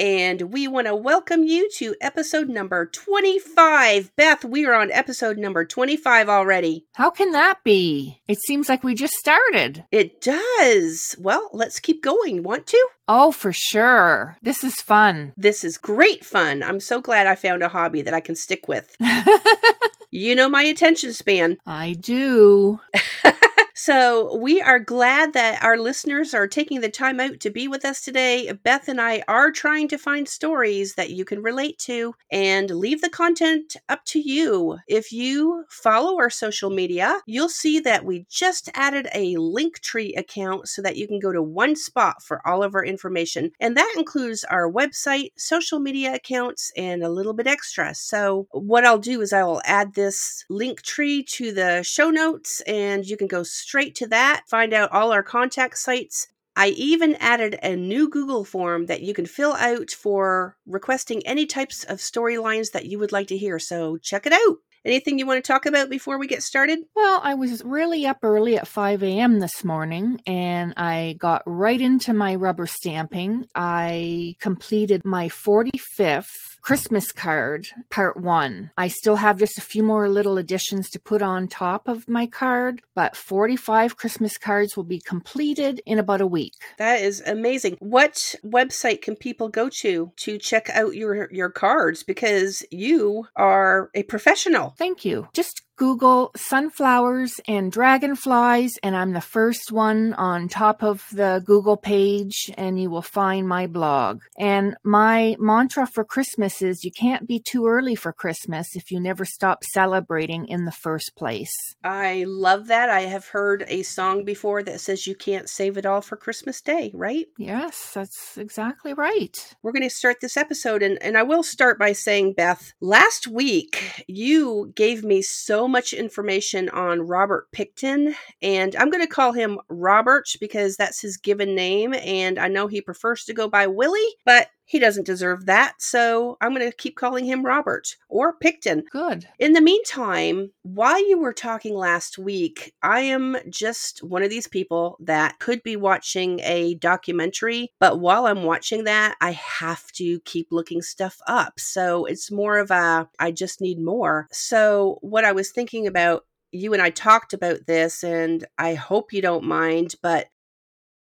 And we want to welcome you to episode number 25. Beth, we are on episode number 25 already. How can that be? It seems like we just started. It does. Well, let's keep going. Want to? Oh, for sure. This is fun. This is great fun. I'm so glad I found a hobby that I can stick with. you know my attention span. I do. So, we are glad that our listeners are taking the time out to be with us today. Beth and I are trying to find stories that you can relate to and leave the content up to you. If you follow our social media, you'll see that we just added a Linktree account so that you can go to one spot for all of our information. And that includes our website, social media accounts, and a little bit extra. So, what I'll do is I will add this Linktree to the show notes and you can go straight to that, find out all our contact sites. I even added a new Google form that you can fill out for requesting any types of storylines that you would like to hear. So check it out. Anything you want to talk about before we get started? Well, I was really up early at 5 a.m. this morning and I got right into my rubber stamping. I completed my 45th Christmas card, part one. I still have just a few more little additions to put on top of my card, but 45 Christmas cards will be completed in about a week. That is amazing. What website can people go to to check out your your cards because you are a professional? Thank you. Just Google sunflowers and dragonflies, and I'm the first one on top of the Google page, and you will find my blog. And my mantra for Christmas is you can't be too early for Christmas if you never stop celebrating in the first place. I love that. I have heard a song before that says you can't save it all for Christmas Day, right? Yes, that's exactly right. We're going to start this episode, and, and I will start by saying, Beth, last week you gave me so much information on Robert Pickton, and I'm going to call him Robert because that's his given name, and I know he prefers to go by Willie, but he doesn't deserve that, so I'm going to keep calling him Robert or Pickton. Good. In the meantime, while you were talking last week, I am just one of these people that could be watching a documentary, but while I'm watching that, I have to keep looking stuff up. So it's more of a, I just need more. So what I was thinking about you and I talked about this, and I hope you don't mind, but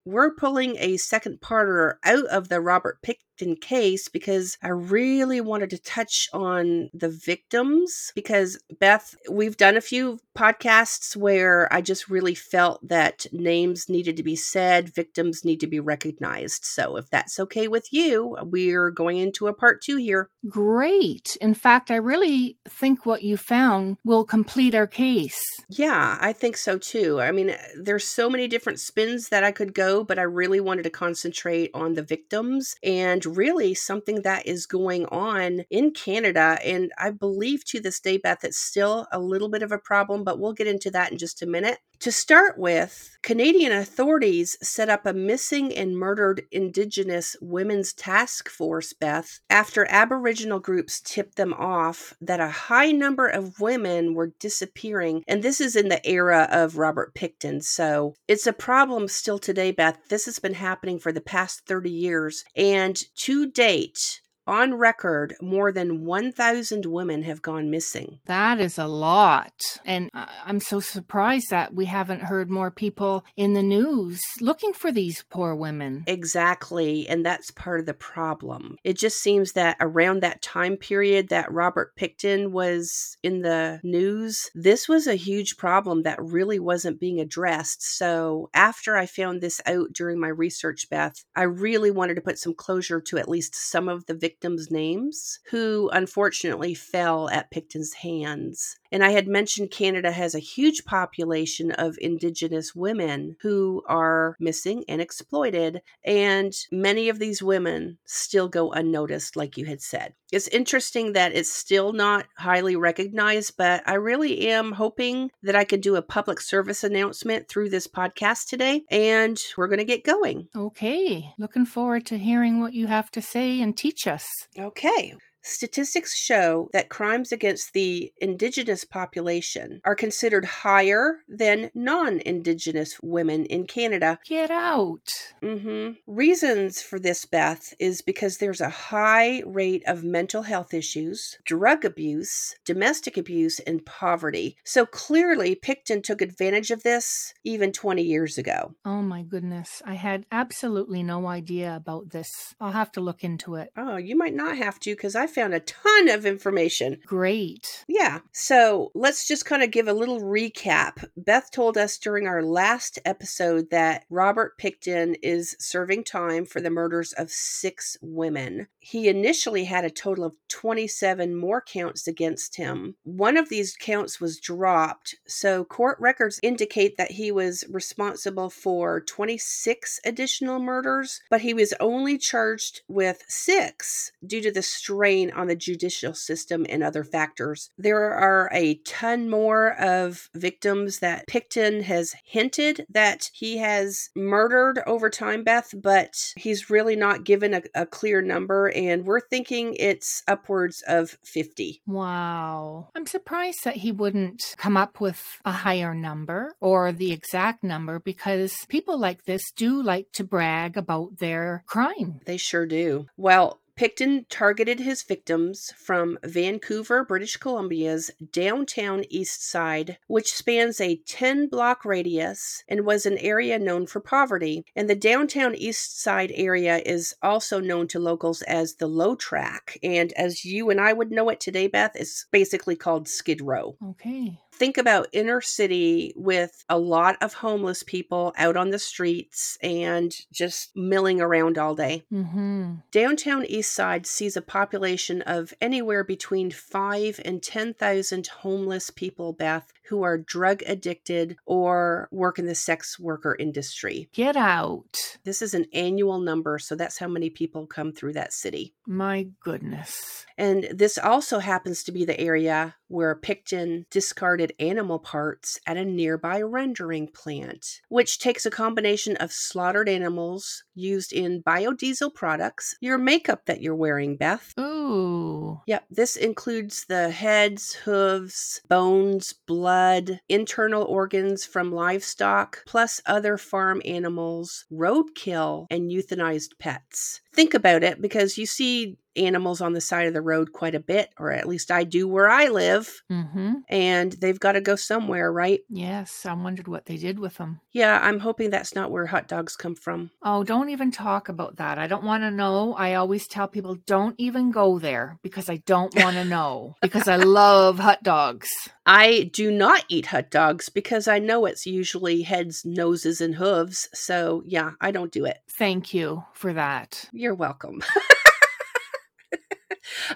we're pulling a second parter out of the Robert Pickton case because I really wanted to touch on the victims. Because, Beth, we've done a few podcasts where I just really felt that names needed to be said, victims need to be recognized. So, if that's okay with you, we're going into a part two here. Great. In fact, I really think what you found will complete our case. Yeah, I think so too. I mean, there's so many different spins that I could go, but I really wanted to concentrate on the victims and really something that is going on in Canada. And I believe to this day, Beth, it's still a little bit of a problem, but we'll get into that in just a minute. To start with, Canadian authorities set up a missing and murdered Indigenous women's task force, Beth, after Aboriginal groups tipped them off that a high number of women were disappearing. And this is in the era of Robert Pickton. So it's a problem still today, Beth. This has been happening for the past 30 years. And to date, on record, more than 1,000 women have gone missing. That is a lot. And I'm so surprised that we haven't heard more people in the news looking for these poor women. Exactly. And that's part of the problem. It just seems that around that time period that Robert Pickton was in the news, this was a huge problem that really wasn't being addressed. So after I found this out during my research, Beth, I really wanted to put some closure to at least some of the victims victims' names who unfortunately fell at Pickton's hands. And I had mentioned Canada has a huge population of Indigenous women who are missing and exploited. And many of these women still go unnoticed, like you had said. It's interesting that it's still not highly recognized, but I really am hoping that I can do a public service announcement through this podcast today. And we're going to get going. Okay. Looking forward to hearing what you have to say and teach us. Okay. Statistics show that crimes against the indigenous population are considered higher than non indigenous women in Canada. Get out. Mm-hmm. Reasons for this, Beth, is because there's a high rate of mental health issues, drug abuse, domestic abuse, and poverty. So clearly, Pickton took advantage of this even 20 years ago. Oh my goodness. I had absolutely no idea about this. I'll have to look into it. Oh, you might not have to because I found a ton of information. Great. Yeah. So let's just kind of give a little recap. Beth told us during our last episode that Robert Pickton is serving time for the murders of six women. He initially had a total of 27 more counts against him. One of these counts was dropped, so court records indicate that he was responsible for 26 additional murders, but he was only charged with six due to the strain on the judicial system and other factors. There are a ton more of victims that Pickton has hinted that he has murdered over time, Beth, but he's really not given a, a clear number, and we're thinking it's upwards of 50. Wow. I'm surprised that he wouldn't come up with a higher number or the exact number because people like this do like to brag about their crime. They sure do. Well, Pickton targeted his victims from Vancouver, British Columbia's downtown east side, which spans a 10 block radius and was an area known for poverty. And the downtown east side area is also known to locals as the Low Track. And as you and I would know it today, Beth, it's basically called Skid Row. Okay think about inner city with a lot of homeless people out on the streets and just milling around all day. Mm-hmm. Downtown East Side sees a population of anywhere between five and 10,000 homeless people, Beth, who are drug addicted or work in the sex worker industry. Get out. This is an annual number, so that's how many people come through that city. My goodness. And this also happens to be the area where Pickton discarded animal parts at a nearby rendering plant, which takes a combination of slaughtered animals used in biodiesel products, your makeup that you're wearing, Beth. Ooh. Yep, this includes the heads, hooves, bones, blood, internal organs from livestock, plus other farm animals, roadkill, and euthanized pets. Think about it because you see animals on the side of the road quite a bit, or at least I do where I live. Mm-hmm. And they've got to go somewhere, right? Yes, I wondered what they did with them. Yeah, I'm hoping that's not where hot dogs come from. Oh, don't even talk about that. I don't want to know. I always tell people don't even go there because I don't want to know because I love hot dogs. I do not eat hot dogs because I know it's usually heads, noses, and hooves. So, yeah, I don't do it. Thank you for that. You're welcome.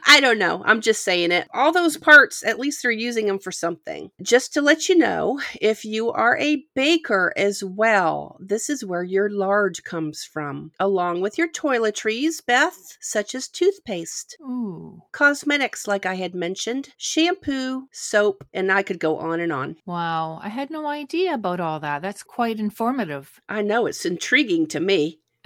I don't know. I'm just saying it. All those parts, at least they're using them for something. Just to let you know, if you are a baker as well, this is where your lard comes from, along with your toiletries, Beth, such as toothpaste. Ooh. Cosmetics, like I had mentioned, shampoo, soap, and I could go on and on. Wow. I had no idea about all that. That's quite informative. I know it's intriguing to me.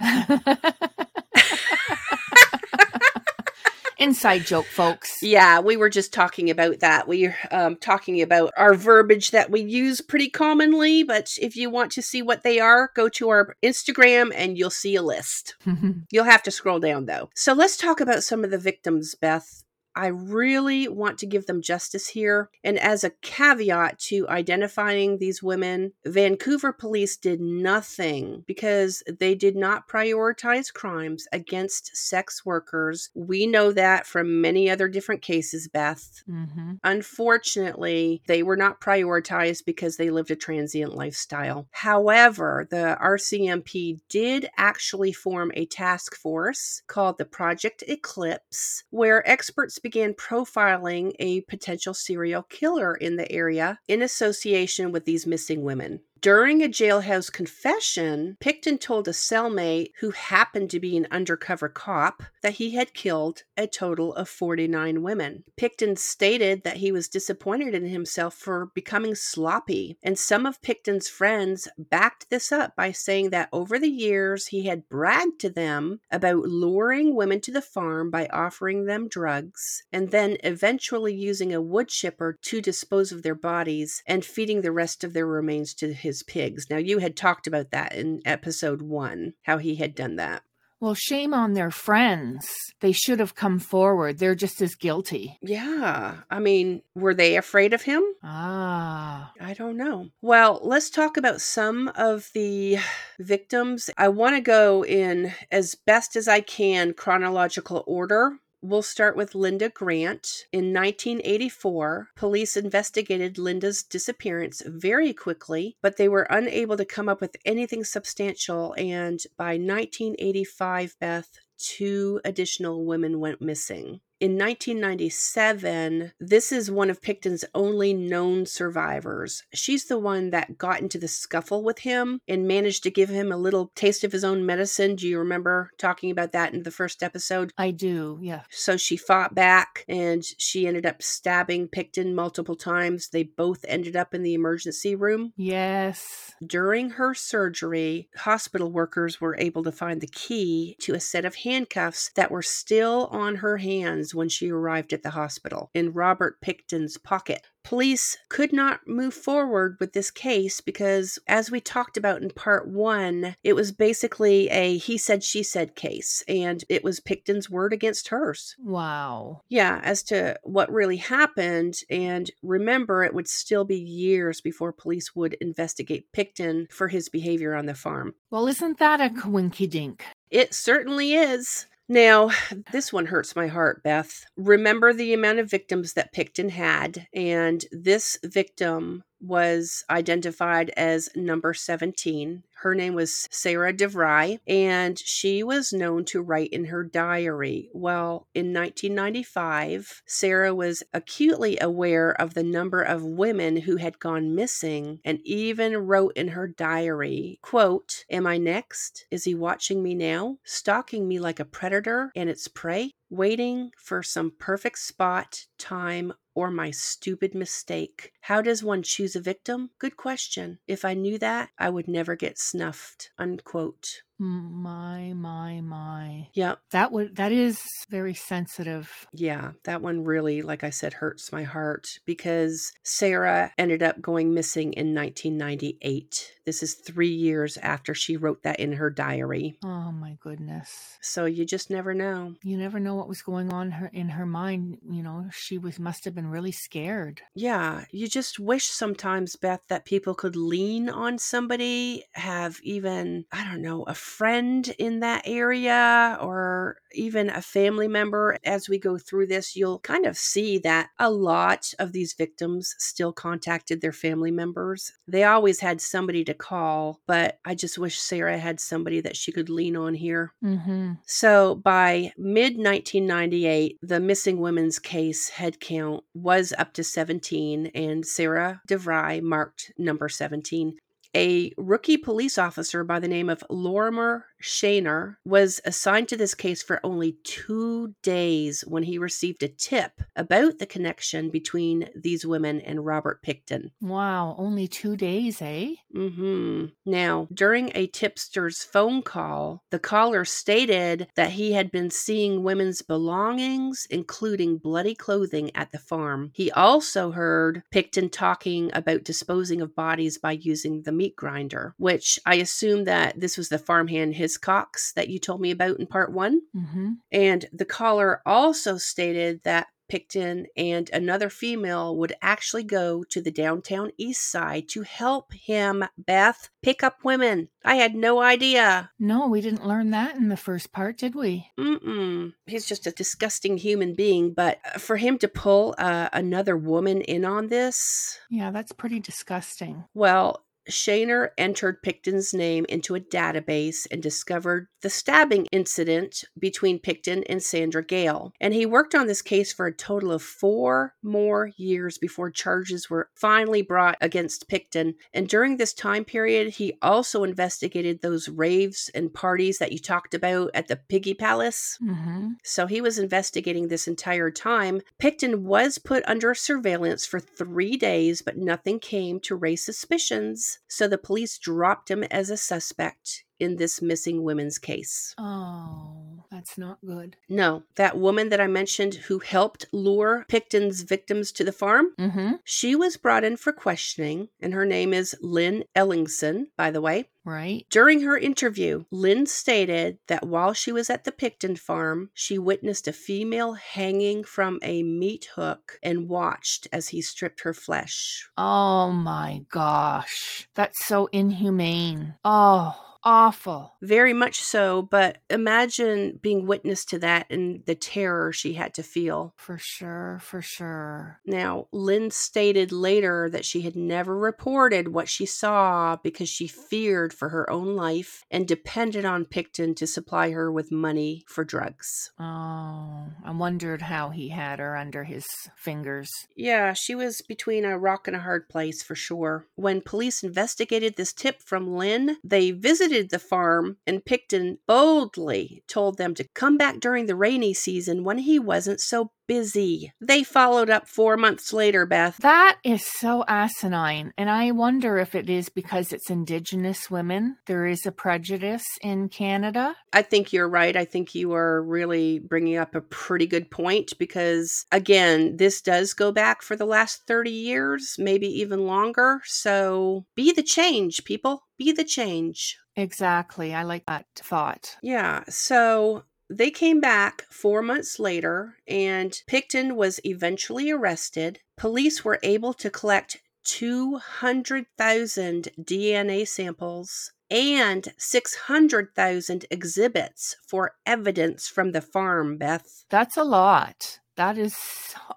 Inside joke, folks. Yeah, we were just talking about that. We are um, talking about our verbiage that we use pretty commonly, but if you want to see what they are, go to our Instagram and you'll see a list. You'll have to scroll down though. So let's talk about some of the victims, Beth. I really want to give them justice here. And as a caveat to identifying these women, Vancouver police did nothing because they did not prioritize crimes against sex workers. We know that from many other different cases, Beth. mm-hmm. Unfortunately, they were not prioritized because they lived a transient lifestyle. However, the RCMP did actually form a task force called the Project Eclipse, where experts began profiling a potential serial killer in the area in association with these missing women. During a jailhouse confession, Pickton told a cellmate who happened to be an undercover cop that he had killed a total of 49 women. Pickton stated that he was disappointed in himself for becoming sloppy, and some of Pickton's friends backed this up by saying that over the years he had bragged to them about luring women to the farm by offering them drugs and then eventually using a wood chipper to dispose of their bodies and feeding the rest of their remains to his his pigs. Now, you had talked about that in episode one, how he had done that. Well, shame on their friends. They should have come forward. They're just as guilty. Yeah. I mean, were they afraid of him? Ah. I don't know. Well, let's talk about some of the victims. I want to go in as best as I can chronological order We'll start with Linda Grant. In 1984, police investigated Linda's disappearance very quickly, but they were unable to come up with anything substantial. And by 1985, Beth, two additional women went missing in 1997, this is one of Pickton's only known survivors. She's the one that got into the scuffle with him and managed to give him a little taste of his own medicine. Do you remember talking about that in the first episode? I do, yeah. So she fought back and she ended up stabbing Pickton multiple times. They both ended up in the emergency room. Yes. During her surgery, hospital workers were able to find the key to a set of handcuffs that were still on her hands when she arrived at the hospital in Robert Pickton's pocket. Police could not move forward with this case because, as we talked about in part one, it was basically a he said, she said case, and it was Pickton's word against hers. Wow. Yeah, as to what really happened. And remember, it would still be years before police would investigate Pickton for his behavior on the farm. Well, isn't that a coinky dink? It certainly is. Now, this one hurts my heart, Beth. Remember the amount of victims that Pickton had, and this victim was identified as number 17. Her name was Sarah DeVry, and she was known to write in her diary. Well, in 1995, Sarah was acutely aware of the number of women who had gone missing and even wrote in her diary, quote, Am I next? Is he watching me now? Stalking me like a predator and its prey? Waiting for some perfect spot, time, or my stupid mistake. How does one choose a victim? Good question. If I knew that, I would never get snuffed. Unquote. My, my, my. Yep. That would that is very sensitive. Yeah, that one really, like I said, hurts my heart because Sarah ended up going missing in 1998. This is three years after she wrote that in her diary. Oh my goodness. So you just never know. You never know what was going on her in her mind. You know, she was must have been really scared. Yeah, you just wish sometimes, Beth, that people could lean on somebody, have even, I don't know, a friend in that area or even a family member. As we go through this, you'll kind of see that a lot of these victims still contacted their family members. They always had somebody to call, but I just wish Sarah had somebody that she could lean on here. Mm-hmm. So by mid 1998, the missing women's case head count was up to 17, and Sarah DeVry marked number 17 a rookie police officer by the name of Lorimer Shaner was assigned to this case for only two days when he received a tip about the connection between these women and Robert Pickton. Wow, only two days, eh? Mm-hmm. Now, during a tipster's phone call, the caller stated that he had been seeing women's belongings, including bloody clothing, at the farm. He also heard Pickton talking about disposing of bodies by using the meat grinder, which I assume that this was the farmhand Hiscox that you told me about in part one. Mm-hmm. And the caller also stated that Pickton and another female would actually go to the downtown east side to help him, Beth, pick up women. I had no idea. No, we didn't learn that in the first part, did we? Mm-mm. He's just a disgusting human being, but for him to pull uh, another woman in on this, Yeah, that's pretty disgusting. well, Shenher entered Pickton's name into a database and discovered the stabbing incident between Pickton and Sandra Gale. And he worked on this case for a total of four more years before charges were finally brought against Pickton. And during this time period, he also investigated those raves and parties that you talked about at the Piggy Palace. Mm-hmm. So he was investigating this entire time. Pickton was put under surveillance for three days, but nothing came to raise suspicions. So the police dropped him as a suspect in this missing women's case. Oh, that's not good. No, that woman that I mentioned who helped lure Pickton's victims to the farm, Mm-hmm. she was brought in for questioning, and her name is Lynn Ellingsen, by the way. Right. During her interview, Lynn stated that while she was at the Pickton farm, she witnessed a female hanging from a meat hook and watched as he stripped her flesh. Oh my gosh. That's so inhumane. Oh, awful. Very much so, but imagine being witness to that and the terror she had to feel. For sure, for sure. Now, Lynn stated later that she had never reported what she saw because she feared for her own life and depended on Pickton to supply her with money for drugs. Oh, I wondered how he had her under his fingers. Yeah, she was between a rock and a hard place for sure. When police investigated this tip from Lynn, they visited the farm and Pickton boldly told them to come back during the rainy season when he wasn't so busy. They followed up four months later, Beth. That is so asinine. And I wonder if it is because it's Indigenous women. There is a prejudice in Canada. I think you're right. I think you are really bringing up a pretty good point because, again, this does go back for the last 30 years, maybe even longer. So be the change, people. Be the change. Exactly. I like that thought. Yeah. So they came back four months later, and Pickton was eventually arrested. Police were able to collect 200,000 DNA samples and 600,000 exhibits for evidence from the farm, Beth. That's a lot. That is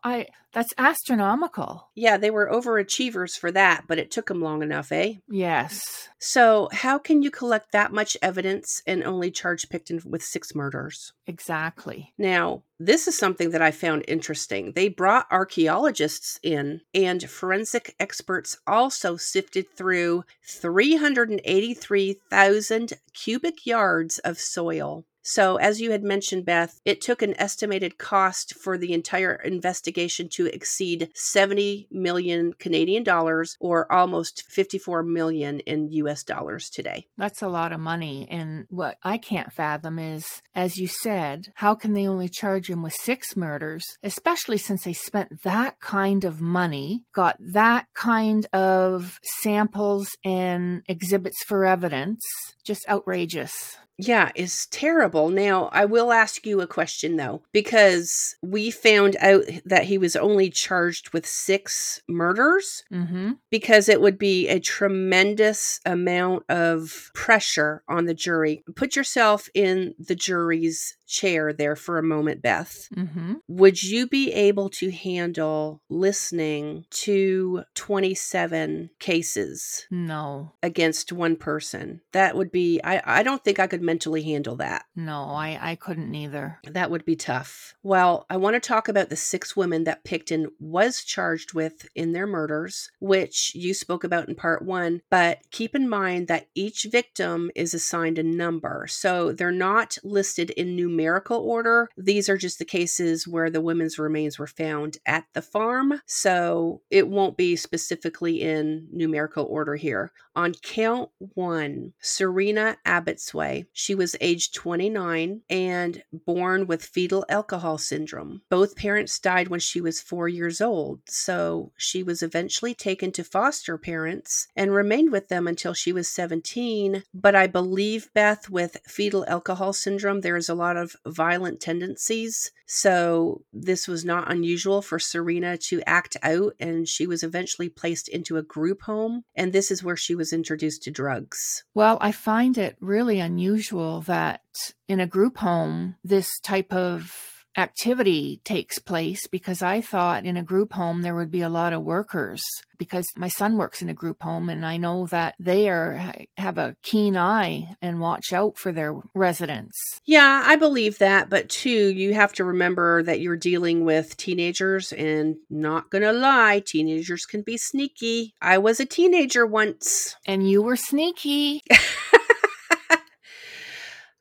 I that's astronomical. Yeah, they were overachievers for that, but it took them long enough, eh? Yes. So, how can you collect that much evidence and only charge Pickton with six murders? Exactly. Now, this is something that I found interesting. They brought archaeologists in, and forensic experts also sifted through 383,000 cubic yards of soil. So, as you had mentioned, Beth, it took an estimated cost for the entire investigation to exceed 70 million Canadian dollars or almost 54 million in US dollars today. That's a lot of money. And what I can't fathom is, as you said, how can they only charge him with six murders, especially since they spent that kind of money, got that kind of samples and exhibits for evidence? Just outrageous. Yeah, it's terrible. Now, I will ask you a question though, because we found out that he was only charged with six murders, Mm-hmm. because it would be a tremendous amount of pressure on the jury. Put yourself in the jury's chair there for a moment, Beth. Mm-hmm. Would you be able to handle listening to 27 cases No, against one person? That would be, I, I don't think I could mentally handle that. no, I, I couldn't either. That would be tough. Well, I want to talk about the six women that Pickton was charged with in their murders, which you spoke about in part one. But keep in mind that each victim is assigned a number. So they're not listed in numerical order. These are just the cases where the women's remains were found at the farm. So it won't be specifically in numerical order here. On count one, Serena Abotsway. She was aged 29 and born with fetal alcohol syndrome. Both parents died when she was four years old, so she was eventually taken to foster parents and remained with them until she was 17. But I believe, Beth, with fetal alcohol syndrome, there is a lot of violent tendencies. So this was not unusual for Serena to act out, and she was eventually placed into a group home. And this is where she was introduced to drugs. Well, I find it really unusual that in a group home, this type of activity takes place because I thought in a group home there would be a lot of workers because my son works in a group home and I know that they are have a keen eye and watch out for their residents. Yeah, I believe that, but too, you have to remember that you're dealing with teenagers and not going to lie, teenagers can be sneaky. I was a teenager once. And you were sneaky.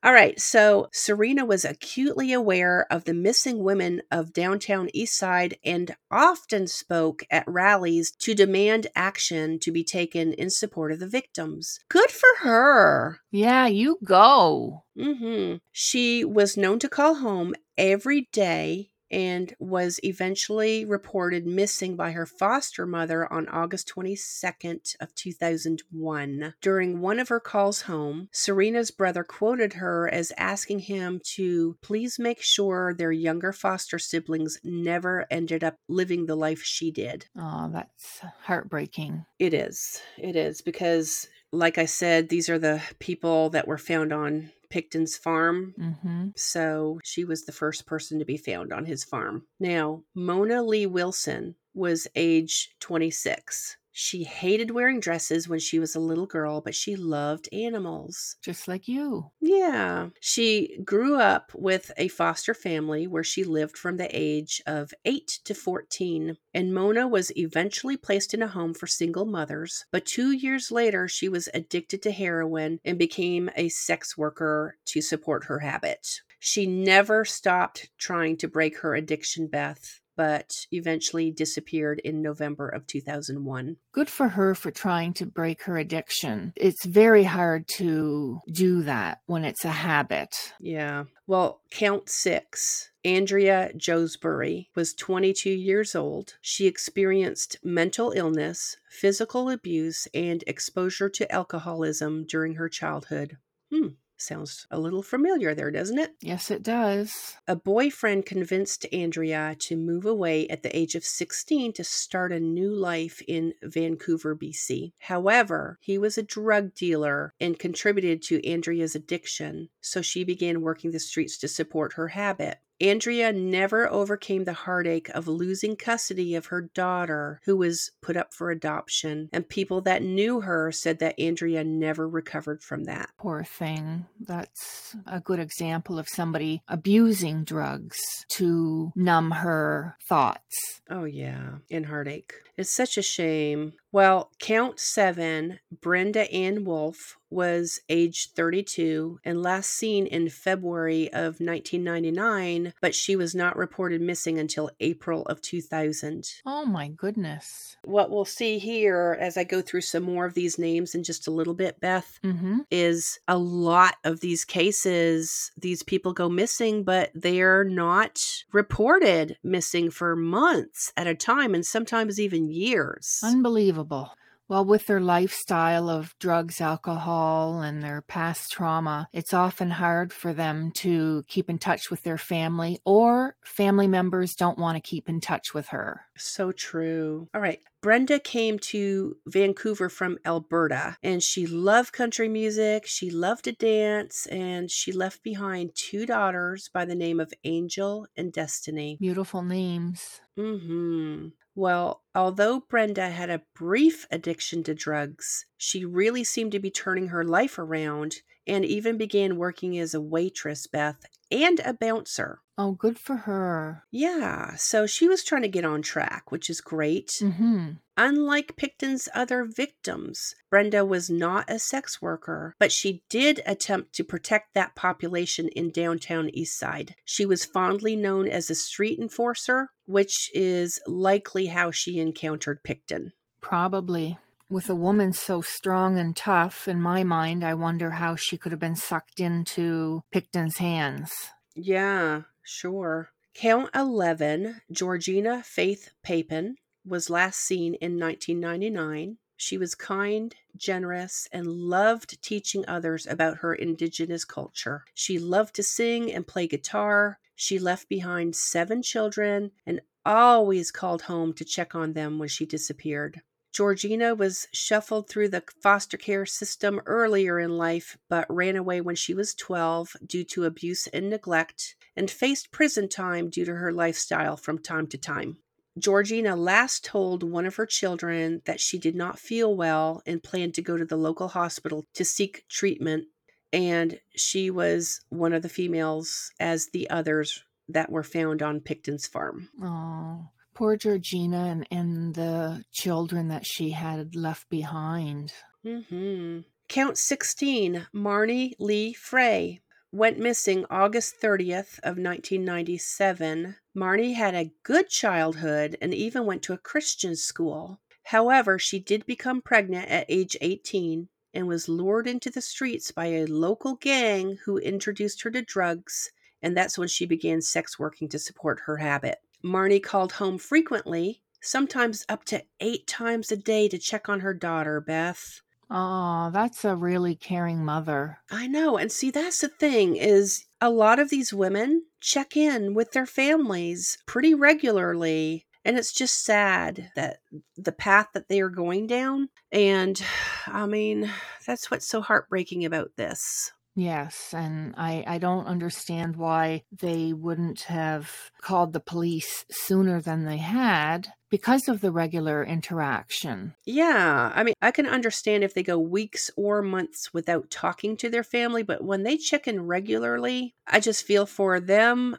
All right, so Serena was acutely aware of the missing women of downtown Eastside and often spoke at rallies to demand action to be taken in support of the victims. Good for her. Yeah, you go. Mm-hmm. She was known to call home every day and was eventually reported missing by her foster mother on August 22nd of 2001. During one of her calls home, Serena's brother quoted her as asking him to please make sure their younger foster siblings never ended up living the life she did. Oh, that's heartbreaking. It is. It is because like I said, these are the people that were found on Pickton's farm. Mm-hmm. So she was the first person to be found on his farm. Now, Mona Lee Wilson was age 26. She hated wearing dresses when she was a little girl, but she loved animals. Just like you. Yeah. She grew up with a foster family where she lived from the age of 8 to 14. And Mona was eventually placed in a home for single mothers. But two years later, she was addicted to heroin and became a sex worker to support her habit. She never stopped trying to break her addiction, Beth but eventually disappeared in November of 2001. Good for her for trying to break her addiction. It's very hard to do that when it's a habit. Yeah. Well, count six. Andrea Joesbury was 22 years old. She experienced mental illness, physical abuse, and exposure to alcoholism during her childhood. Hmm. Sounds a little familiar there, doesn't it? Yes, it does. A boyfriend convinced Andrea to move away at the age of 16 to start a new life in Vancouver, BC. However, he was a drug dealer and contributed to Andrea's addiction, so she began working the streets to support her habit. Andrea never overcame the heartache of losing custody of her daughter, who was put up for adoption, and people that knew her said that Andrea never recovered from that. Poor thing. That's a good example of somebody abusing drugs to numb her thoughts. Oh, yeah, and heartache. It's such a shame. Well, Count Seven, Brenda Ann Wolfe, was age 32 and last seen in February of 1999, but she was not reported missing until April of 2000. Oh my goodness. What we'll see here as I go through some more of these names in just a little bit, Beth, Mm-hmm. is a lot of these cases, these people go missing, but they're not reported missing for months at a time and sometimes even years. Unbelievable. Well, with their lifestyle of drugs, alcohol, and their past trauma, it's often hard for them to keep in touch with their family, or family members don't want to keep in touch with her. So true. All right. Brenda came to Vancouver from Alberta and she loved country music. She loved to dance and she left behind two daughters by the name of Angel and Destiny. Beautiful names. Mm hmm. Well, although Brenda had a brief addiction to drugs, she really seemed to be turning her life around and even began working as a waitress, Beth, and a bouncer. Oh, good for her. Yeah, so she was trying to get on track, which is great. Mm-hmm. Unlike Pickton's other victims, Brenda was not a sex worker, but she did attempt to protect that population in downtown Eastside. She was fondly known as a street enforcer, which is likely how she encountered Pickton. Probably. With a woman so strong and tough, in my mind, I wonder how she could have been sucked into Pickton's hands. Yeah, sure. Count 11, Georgina Faith Papin, was last seen in 1999. She was kind, generous, and loved teaching others about her indigenous culture. She loved to sing and play guitar. She left behind seven children and always called home to check on them when she disappeared. Georgina was shuffled through the foster care system earlier in life, but ran away when she was 12 due to abuse and neglect and faced prison time due to her lifestyle from time to time. Georgina last told one of her children that she did not feel well and planned to go to the local hospital to seek treatment. And she was one of the females, as the others that were found on Pickton's farm. Oh, poor Georgina and, and the children that she had left behind. Mm-hmm. Count 16, Marnie Lee Frey, went missing August 30th of 1997. Marnie had a good childhood and even went to a Christian school. However, she did become pregnant at age 18 and was lured into the streets by a local gang who introduced her to drugs, and that's when she began sex working to support her habit. Marnie called home frequently, sometimes up to 8 times a day to check on her daughter, Beth. Oh, that's a really caring mother. I know. And see, that's the thing is a lot of these women check in with their families pretty regularly. And it's just sad that the path that they are going down. And I mean, that's what's so heartbreaking about this. Yes, and I, I don't understand why they wouldn't have called the police sooner than they had because of the regular interaction. Yeah, I mean, I can understand if they go weeks or months without talking to their family, but when they check in regularly, I just feel for them.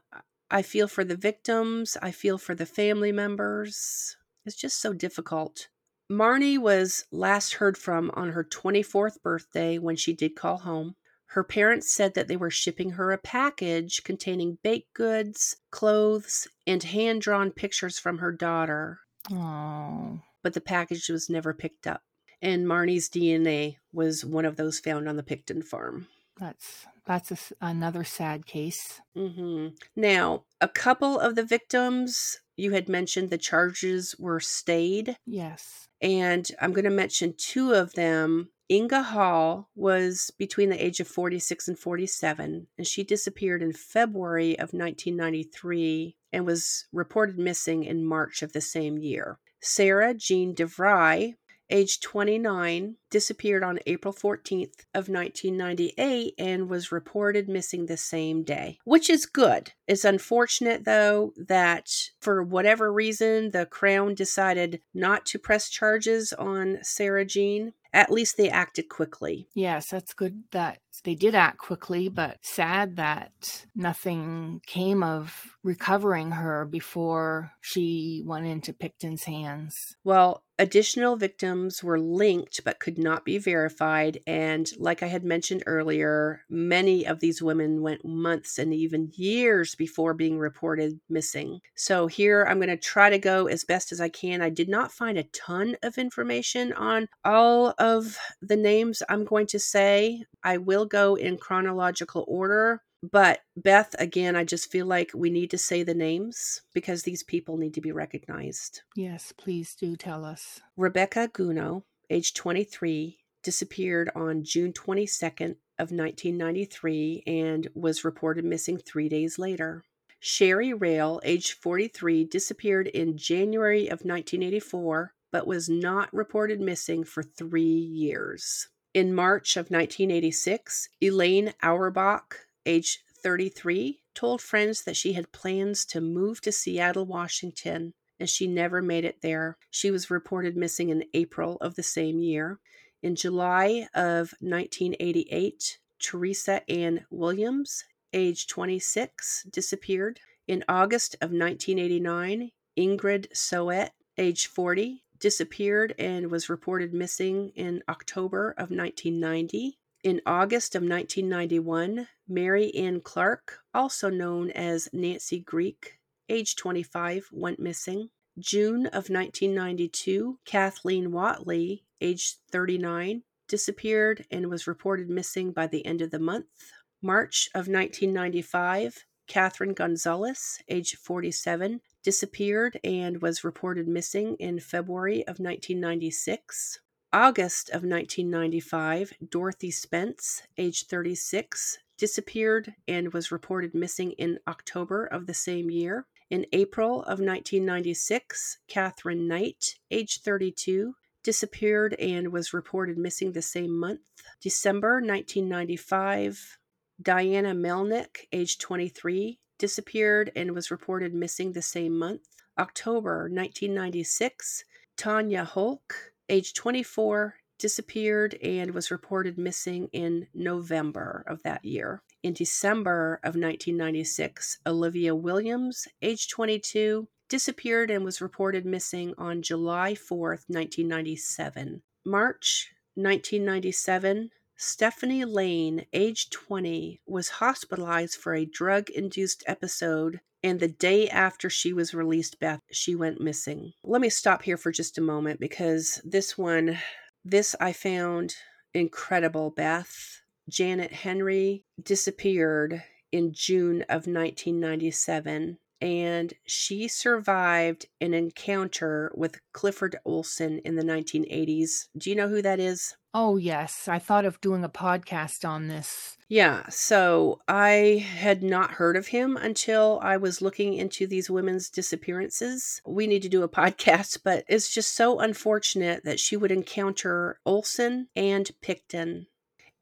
I feel for the victims. I feel for the family members. It's just so difficult. Marnie was last heard from on her 24th birthday when she did call home. Her parents said that they were shipping her a package containing baked goods, clothes, and hand drawn pictures from her daughter. Oh. But the package was never picked up. And Marnie's DNA was one of those found on the Pickton farm. That's that's a, another sad case. Mm-hmm. Now, a couple of the victims you had mentioned the charges were stayed. Yes. And I'm going to mention two of them Inga Hall was between the age of 46 and 47, and she disappeared in February of 1993 and was reported missing in March of the same year. Sarah Jean DeVry, age 29, disappeared on April 14th of 1998 and was reported missing the same day, which is good. It's unfortunate though that for whatever reason the crown decided not to press charges on Sarah Jean at least they acted quickly. Yes, that's good that they did act quickly, but sad that nothing came of recovering her before she went into Pickton's hands. Well, additional victims were linked but could not be verified. And like I had mentioned earlier, many of these women went months and even years before being reported missing. So here I'm going to try to go as best as I can. I did not find a ton of information on all of the names I'm going to say. I will go in chronological order. But Beth, again, I just feel like we need to say the names because these people need to be recognized. Yes, please do tell us. Rebecca Guno, age 23, disappeared on June 22nd of 1993 and was reported missing 3 days later. Sherry Rail, age 43, disappeared in January of 1984 but was not reported missing for 3 years. In March of 1986, Elaine Auerbach, age 33, told friends that she had plans to move to Seattle, Washington, and she never made it there. She was reported missing in April of the same year. In July of 1988, Teresa Ann Williams, age 26, disappeared. In August of 1989, Ingrid Soet, age 40, disappeared and was reported missing in October of 1990. In August of 1991, Mary Ann Clark, also known as Nancy Greek, age 25, went missing. June of 1992, Kathleen Wattley, age 39, disappeared and was reported missing by the end of the month. March of 1995, Catherine Gonzalez, age 47, disappeared and was reported missing in February of 1996. August of 1995, Dorothy Spence, age 36, disappeared and was reported missing in October of the same year. In April of 1996, Catherine Knight, age 32, disappeared and was reported missing the same month. December 1995, Diana Melnick, age 23, disappeared and was reported missing the same month. October 1996, Tanya Holk, age 24, disappeared and was reported missing in November of that year. In December of 1996, Olivia Williams, age 22, disappeared and was reported missing on July 4th, 1997. March 1997, Stephanie Lane, age 20, was hospitalized for a drug induced episode, and the day after she was released, Beth, she went missing. Let me stop here for just a moment because this one, this I found incredible, Beth. Janet Henry disappeared in June of 1997 and she survived an encounter with Clifford Olson in the 1980s. Do you know who that is? Oh, yes. I thought of doing a podcast on this. Yeah, so I had not heard of him until I was looking into these women's disappearances. We need to do a podcast, but it's just so unfortunate that she would encounter Olson and Pickton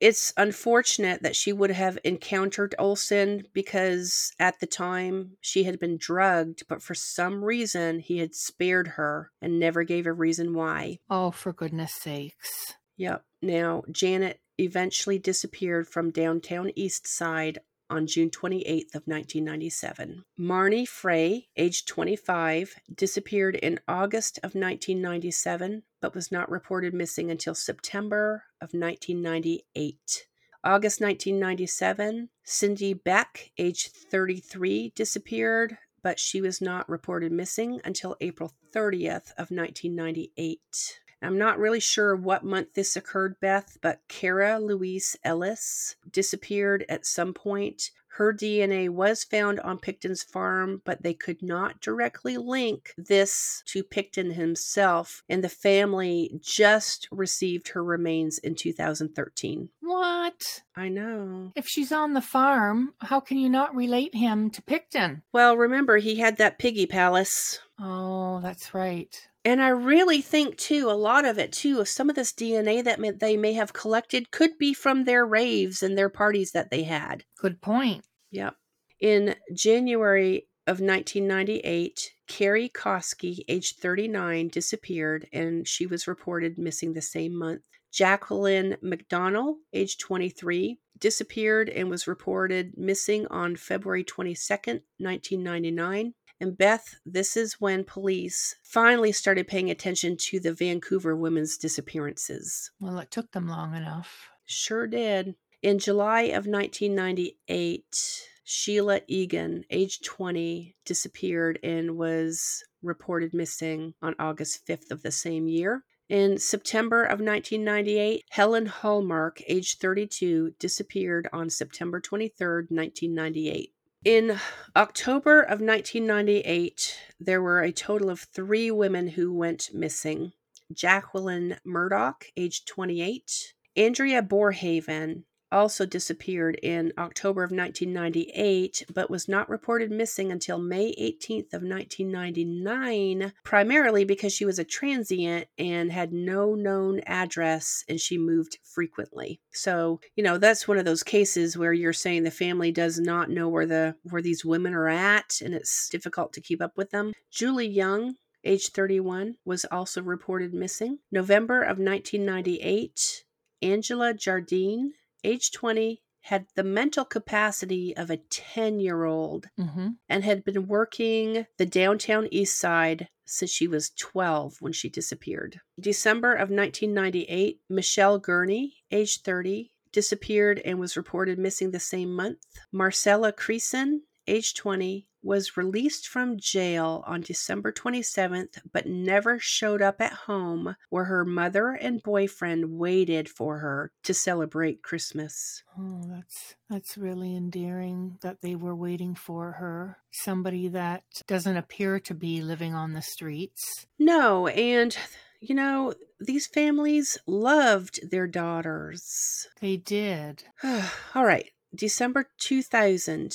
it's unfortunate that she would have encountered Olson because at the time she had been drugged, but for some reason he had spared her and never gave a reason why. Oh, for goodness sakes. Yep. Now, Janet eventually disappeared from downtown East Side on June 28th of 1997. Marnie Frey, age 25, disappeared in August of 1997 but was not reported missing until September of 1998. August 1997, Cindy Beck, age 33, disappeared, but she was not reported missing until April 30th of 1998. I'm not really sure what month this occurred, Beth, but Kara Louise Ellis disappeared at some point. Her DNA was found on Pickton's farm, but they could not directly link this to Pickton himself, and the family just received her remains in 2013. What? I know. If she's on the farm, how can you not relate him to Pickton? Well, remember, he had that piggy palace. Oh, that's right. And I really think, too, a lot of it, too, of some of this DNA that may, they may have collected could be from their raves and their parties that they had. Good point. Yep. In January of 1998, Kerry Koski, age 39, disappeared and she was reported missing the same month. Jacqueline McDonald, age 23, disappeared and was reported missing on February 22nd, 1999. And Beth, this is when police finally started paying attention to the Vancouver women's disappearances. Well, it took them long enough. Sure did. In July of 1998, Sheila Egan, age 20, disappeared and was reported missing on August 5th of the same year. In September of 1998, Helen Hallmark, age 32, disappeared on September 23rd, 1998. In October of 1998, there were a total of three women who went missing. Jacqueline Murdock, age 28, Andrea Borhaven, also disappeared in October of 1998, but was not reported missing until May 18th of 1999, primarily because she was a transient and had no known address and she moved frequently. So, you know, that's one of those cases where you're saying the family does not know where the where these women are at and it's difficult to keep up with them. Julie Young age 31, was also reported missing. November of 1998, Angela Jardine, age 20, had the mental capacity of a 10 year old Mm-hmm. and had been working the downtown east side since she was 12 when she disappeared. December of 1998, Michelle Gurney, age 30, disappeared and was reported missing the same month. Marcella Creison, age 20, was released from jail on December 27th, but never showed up at home where her mother and boyfriend waited for her to celebrate Christmas. Oh, that's that's really endearing that they were waiting for her. Somebody that doesn't appear to be living on the streets. No, and you know, these families loved their daughters. They did. All right, December 2000.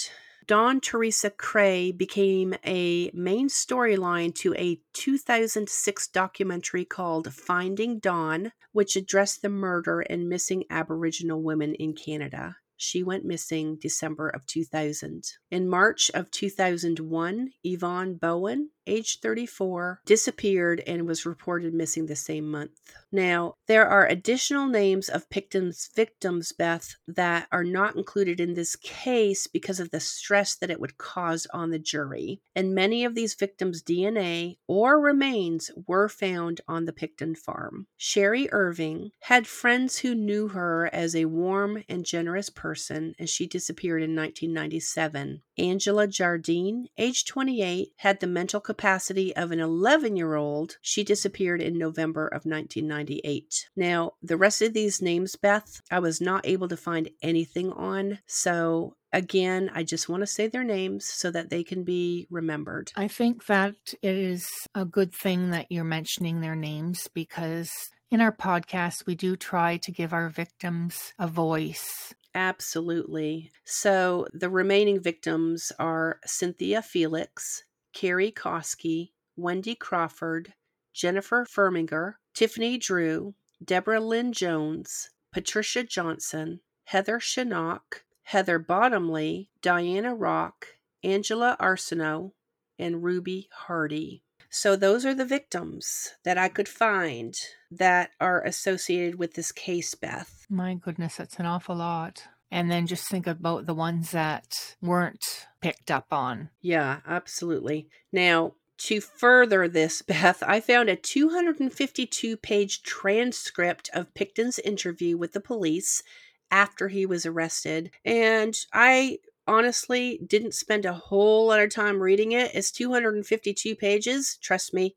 Dawn Teresa Crey became a main storyline to a 2006 documentary called Finding Dawn, which addressed the murder and missing Aboriginal women in Canada. She went missing December of 2000. In March of 2001, Yvonne Bowen, age 34, disappeared and was reported missing the same month. Now, there are additional names of Pickton's victims, Beth, that are not included in this case because of the stress that it would cause on the jury. And many of these victims' DNA or remains were found on the Pickton farm. Sherry Irving had friends who knew her as a warm and generous person, and she disappeared in 1997. Angela Jardine, age 28, had the mental capacity of an 11 year old. She disappeared in November of 1998. Now, the rest of these names, Beth, I was not able to find anything on. So, again, I just want to say their names so that they can be remembered. I think that it is a good thing that you're mentioning their names because in our podcast, we do try to give our victims a voice. Absolutely. So the remaining victims are Cynthia Feliks, Kerry Koski, Wendy Crawford, Jennifer Furminger, Tiffany Drew, Deborah Lynn Jones, Patricia Johnson, Heather Chinnock, Heather Bottomley, Diana Rock, Angela Arsenault, and Ruby Hardy. So, those are the victims that I could find that are associated with this case, Beth. My goodness, that's an awful lot. And then just think about the ones that weren't picked up on. Yeah, absolutely. Now, to further this, Beth, I found a 252 page transcript of Pickton's interview with the police after he was arrested. And I honestly didn't spend a whole lot of time reading it. It's 252 pages. Trust me,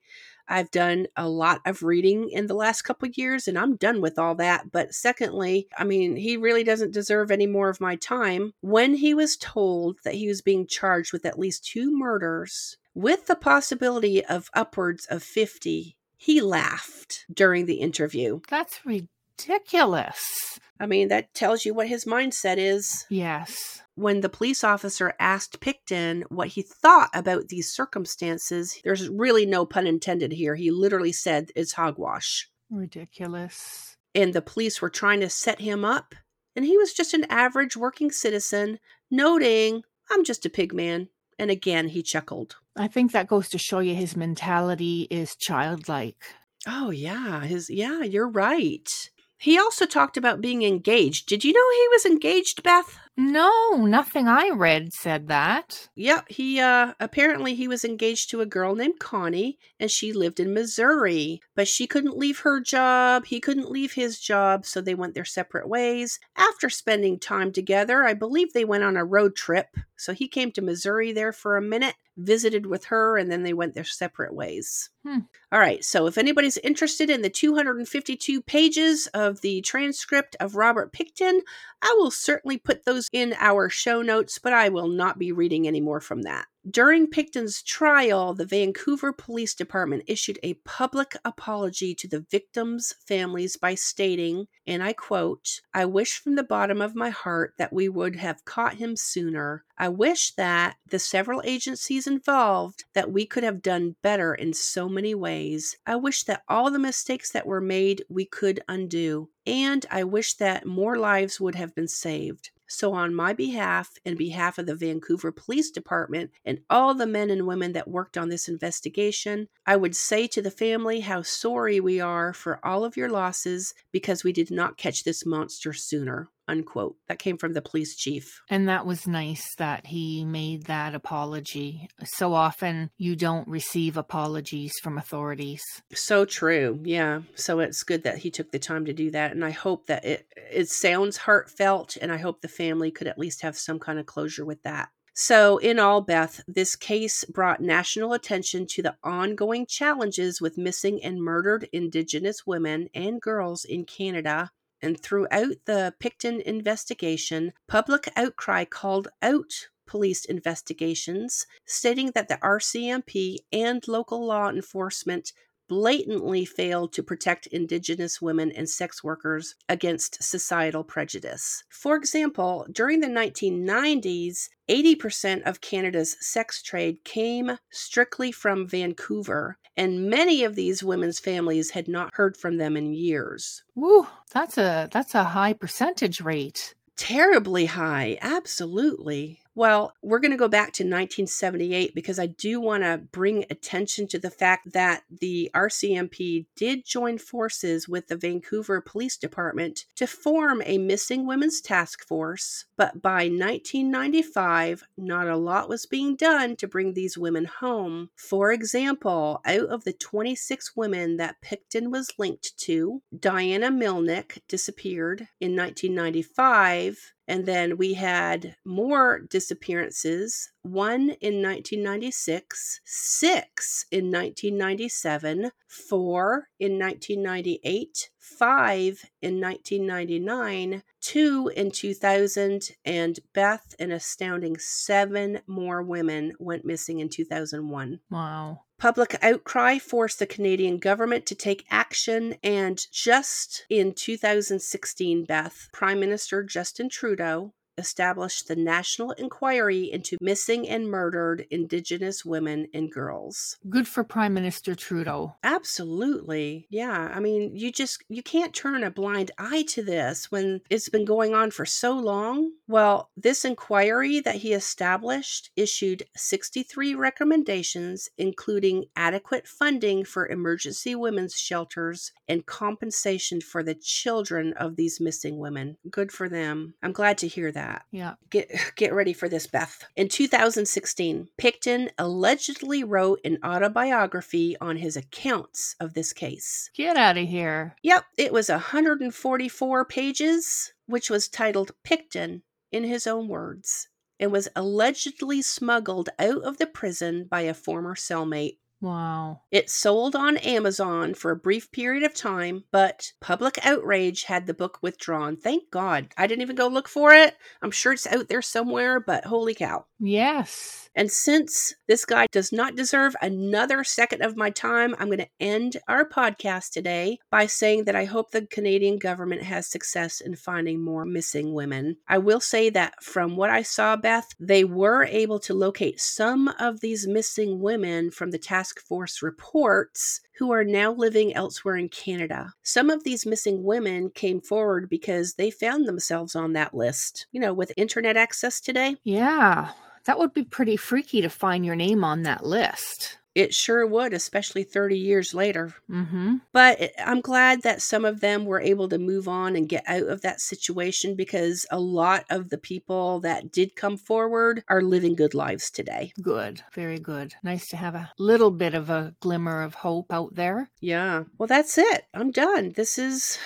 I've done a lot of reading in the last couple years and I'm done with all that. But secondly, I mean, he really doesn't deserve any more of my time. When he was told that he was being charged with at least two murders with the possibility of upwards of 50, he laughed during the interview. That's ridiculous. I mean, that tells you what his mindset is. Yes. When the police officer asked Pickton what he thought about these circumstances, there's really no pun intended here. He literally said it's hogwash. Ridiculous. And the police were trying to set him up, and he was just an average working citizen, noting, I'm just a pig man. And again, he chuckled. I think that goes to show you his mentality is childlike. Oh, yeah. His, yeah, you're right. He also talked about being engaged. Did you know he was engaged, Beth? No, nothing I read said that. Yep, he uh apparently he was engaged to a girl named Connie and she lived in Missouri, but she couldn't leave her job, he couldn't leave his job, so they went their separate ways. After spending time together, I believe they went on a road trip. So he came to Missouri there for a minute, visited with her, and then they went their separate ways. Hmm. All right, so if anybody's interested in the 252 pages of the transcript of Robert Pickton, I will certainly put those in our show notes, but I will not be reading any more from that. During Pickton's trial, the Vancouver Police Department issued a public apology to the victims' families by stating, and I quote, I wish from the bottom of my heart that we would have caught him sooner. I wish that the several agencies involved that we could have done better in so many ways. I wish that all the mistakes that were made we could undo. And I wish that more lives would have been saved. So, on my behalf and behalf of the Vancouver Police Department and all the men and women that worked on this investigation, I would say to the family how sorry we are for all of your losses because we did not catch this monster sooner unquote. That came from the police chief. And that was nice that he made that apology. So often you don't receive apologies from authorities. So true. Yeah. So it's good that he took the time to do that and I hope that it it sounds heartfelt and I hope the family could at least have some kind of closure with that. So, in all, Beth, this case brought national attention to the ongoing challenges with missing and murdered Indigenous women and girls in Canada and throughout the Pickton investigation, public outcry called out police investigations, stating that the RCMP and local law enforcement blatantly failed to protect Indigenous women and sex workers against societal prejudice. For example, during the 1990s, 80% of Canada's sex trade came strictly from Vancouver, and many of these women's families had not heard from them in years. Woo, that's a that's a high percentage rate. Terribly high. Absolutely. Well, we're going to go back to 1978 because I do want to bring attention to the fact that the RCMP did join forces with the Vancouver Police Department to form a missing women's task force. But by 1995, not a lot was being done to bring these women home. For example, out of the 26 women that Pickton was linked to, Diana Melnick disappeared in 1995 and then we had more disappearances one in 1996, six in 1997, four in 1998, five in 1999, two in 2000, and Beth, an astounding seven more women went missing in 2001. Wow. Public outcry forced the Canadian government to take action, and just in 2016, Beth, Prime Minister Justin Trudeau established the National Inquiry into Missing and Murdered Indigenous Women and Girls. Good for Prime Minister Trudeau. Absolutely. Yeah. I mean, you just you can't turn a blind eye to this when it's been going on for so long. Well, this inquiry that he established issued 63 recommendations including adequate funding for emergency women's shelters and compensation for the children of these missing women. Good for them. I'm glad to hear that that. Yeah. Get get ready for this, Beth. In 2016, Pickton allegedly wrote an autobiography on his accounts of this case. Get out of here. Yep, it was 144 pages, which was titled Pickton in his own words. and was allegedly smuggled out of the prison by a former cellmate. Wow. It sold on Amazon for a brief period of time, but public outrage had the book withdrawn. Thank God. I didn't even go look for it. I'm sure it's out there somewhere, but holy cow. Yes. And since this guy does not deserve another second of my time, I'm going to end our podcast today by saying that I hope the Canadian government has success in finding more missing women. I will say that from what I saw, Beth, they were able to locate some of these missing women from the task force reports who are now living elsewhere in Canada. Some of these missing women came forward because they found themselves on that list. You know, with internet access today. Yeah. That would be pretty freaky to find your name on that list. It sure would, especially 30 years later. Mm-hmm. But I'm glad that some of them were able to move on and get out of that situation because a lot of the people that did come forward are living good lives today. Good. Very good. Nice to have a little bit of a glimmer of hope out there. Yeah. Well, that's it. I'm done. This is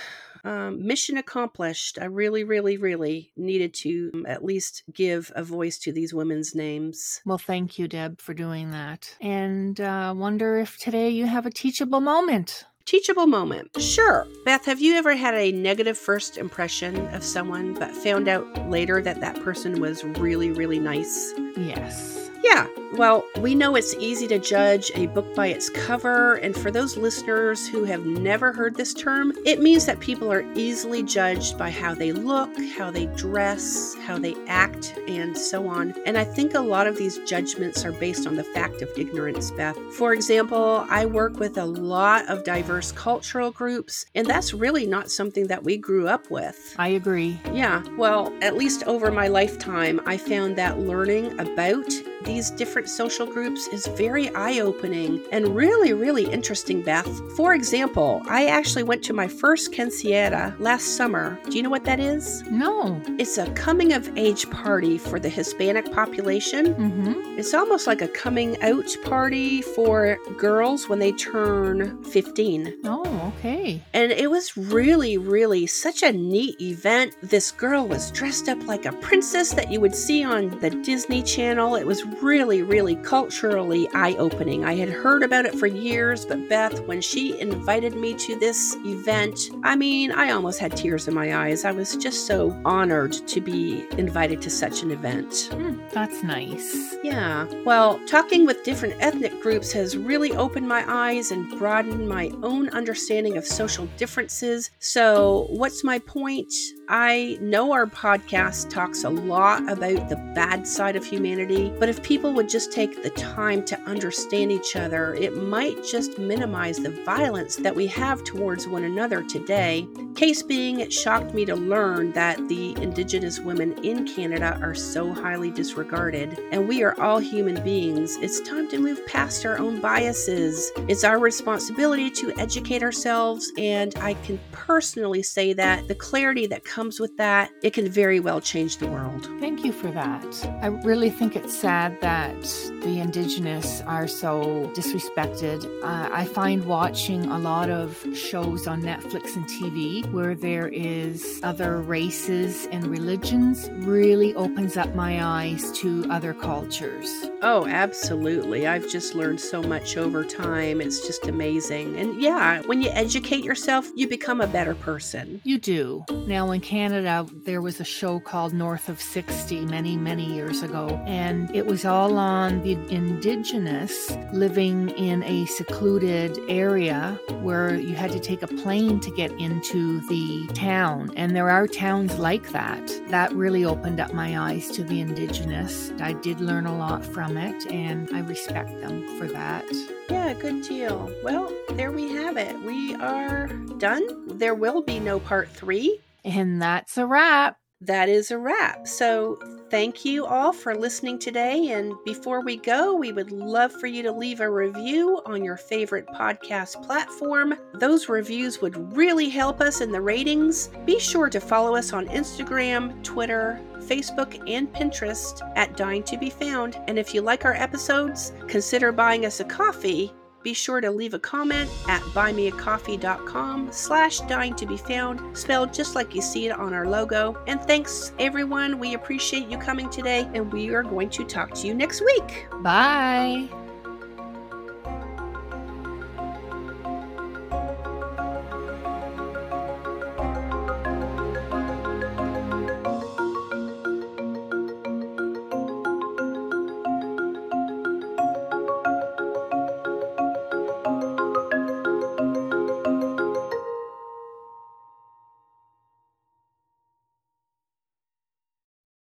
um, mission accomplished. I really, really, really needed to um, at least give a voice to these women's names. Well, thank you, Deb, for doing that. And uh, wonder if today you have a teachable moment. Teachable moment. Sure. Beth, have you ever had a negative first impression of someone but found out later that that person was really, really nice? Yes. Yeah, well, we know it's easy to judge a book by its cover, and for those listeners who have never heard this term, it means that people are easily judged by how they look, how they dress, how they act, and so on. And I think a lot of these judgments are based on the fact of ignorance, Beth. For example, I work with a lot of diverse cultural groups, and that's really not something that we grew up with. I agree. Yeah, well, at least over my lifetime, I found that learning about these different social groups is very eye opening and really, really interesting, Beth. For example, I actually went to my first quinceañera last summer. Do you know what that is? No. It's a coming of age party for the Hispanic population. Mm-hmm. It's almost like a coming out party for girls when they turn 15. Oh, okay. And it was really, really such a neat event. This girl was dressed up like a princess that you would see on the Disney Channel. It was really, really culturally eye opening. I had heard about it for years, but Beth, when she invited me to this event, I mean, I almost had tears in my eyes. I was just so honored to be invited to such an event. Mm, that's nice. Yeah. Well, talking with different ethnic groups has really opened my eyes and broadened my own understanding of social differences. So, what's my point? I know our podcast talks a lot about the bad side of humanity, but if people would just take the time to understand each other, it might just minimize the violence that we have towards one another today. Case being, it shocked me to learn that the Indigenous women in Canada are so highly disregarded, and we are all human beings. It's time to move past our own biases. It's our responsibility to educate ourselves, and I can personally say that the clarity that comes with that, it can very well change the world. Thank you for that. I really think it's sad that the Indigenous are so disrespected. Uh, I find watching a lot of shows on Netflix and TV where there is other races and religions really opens up my eyes to other cultures. Oh, absolutely. I've just learned so much over time. It's just amazing. And yeah, when you educate yourself, you become a better person. You do. Now, in Canada, there was a show called North of 60 many, many years ago, and it was all on the Indigenous living in a secluded area where you had to take a plane to get into the town. And there are towns like that. That really opened up my eyes to the Indigenous. I did learn a lot from it, and I respect them for that. Yeah, good deal. Well, there we have it. We are done. There will be no part three. And that's a wrap. That is a wrap. So, thank you all for listening today. And before we go, we would love for you to leave a review on your favorite podcast platform. Those reviews would really help us in the ratings. Be sure to follow us on Instagram, Twitter, Facebook, and Pinterest at Dying to Be Found. And if you like our episodes, consider buying us a coffee be sure to leave a comment at buymeacoffee.com slash dying to be found, spelled just like you see it on our logo. And thanks everyone. We appreciate you coming today and we are going to talk to you next week. Bye.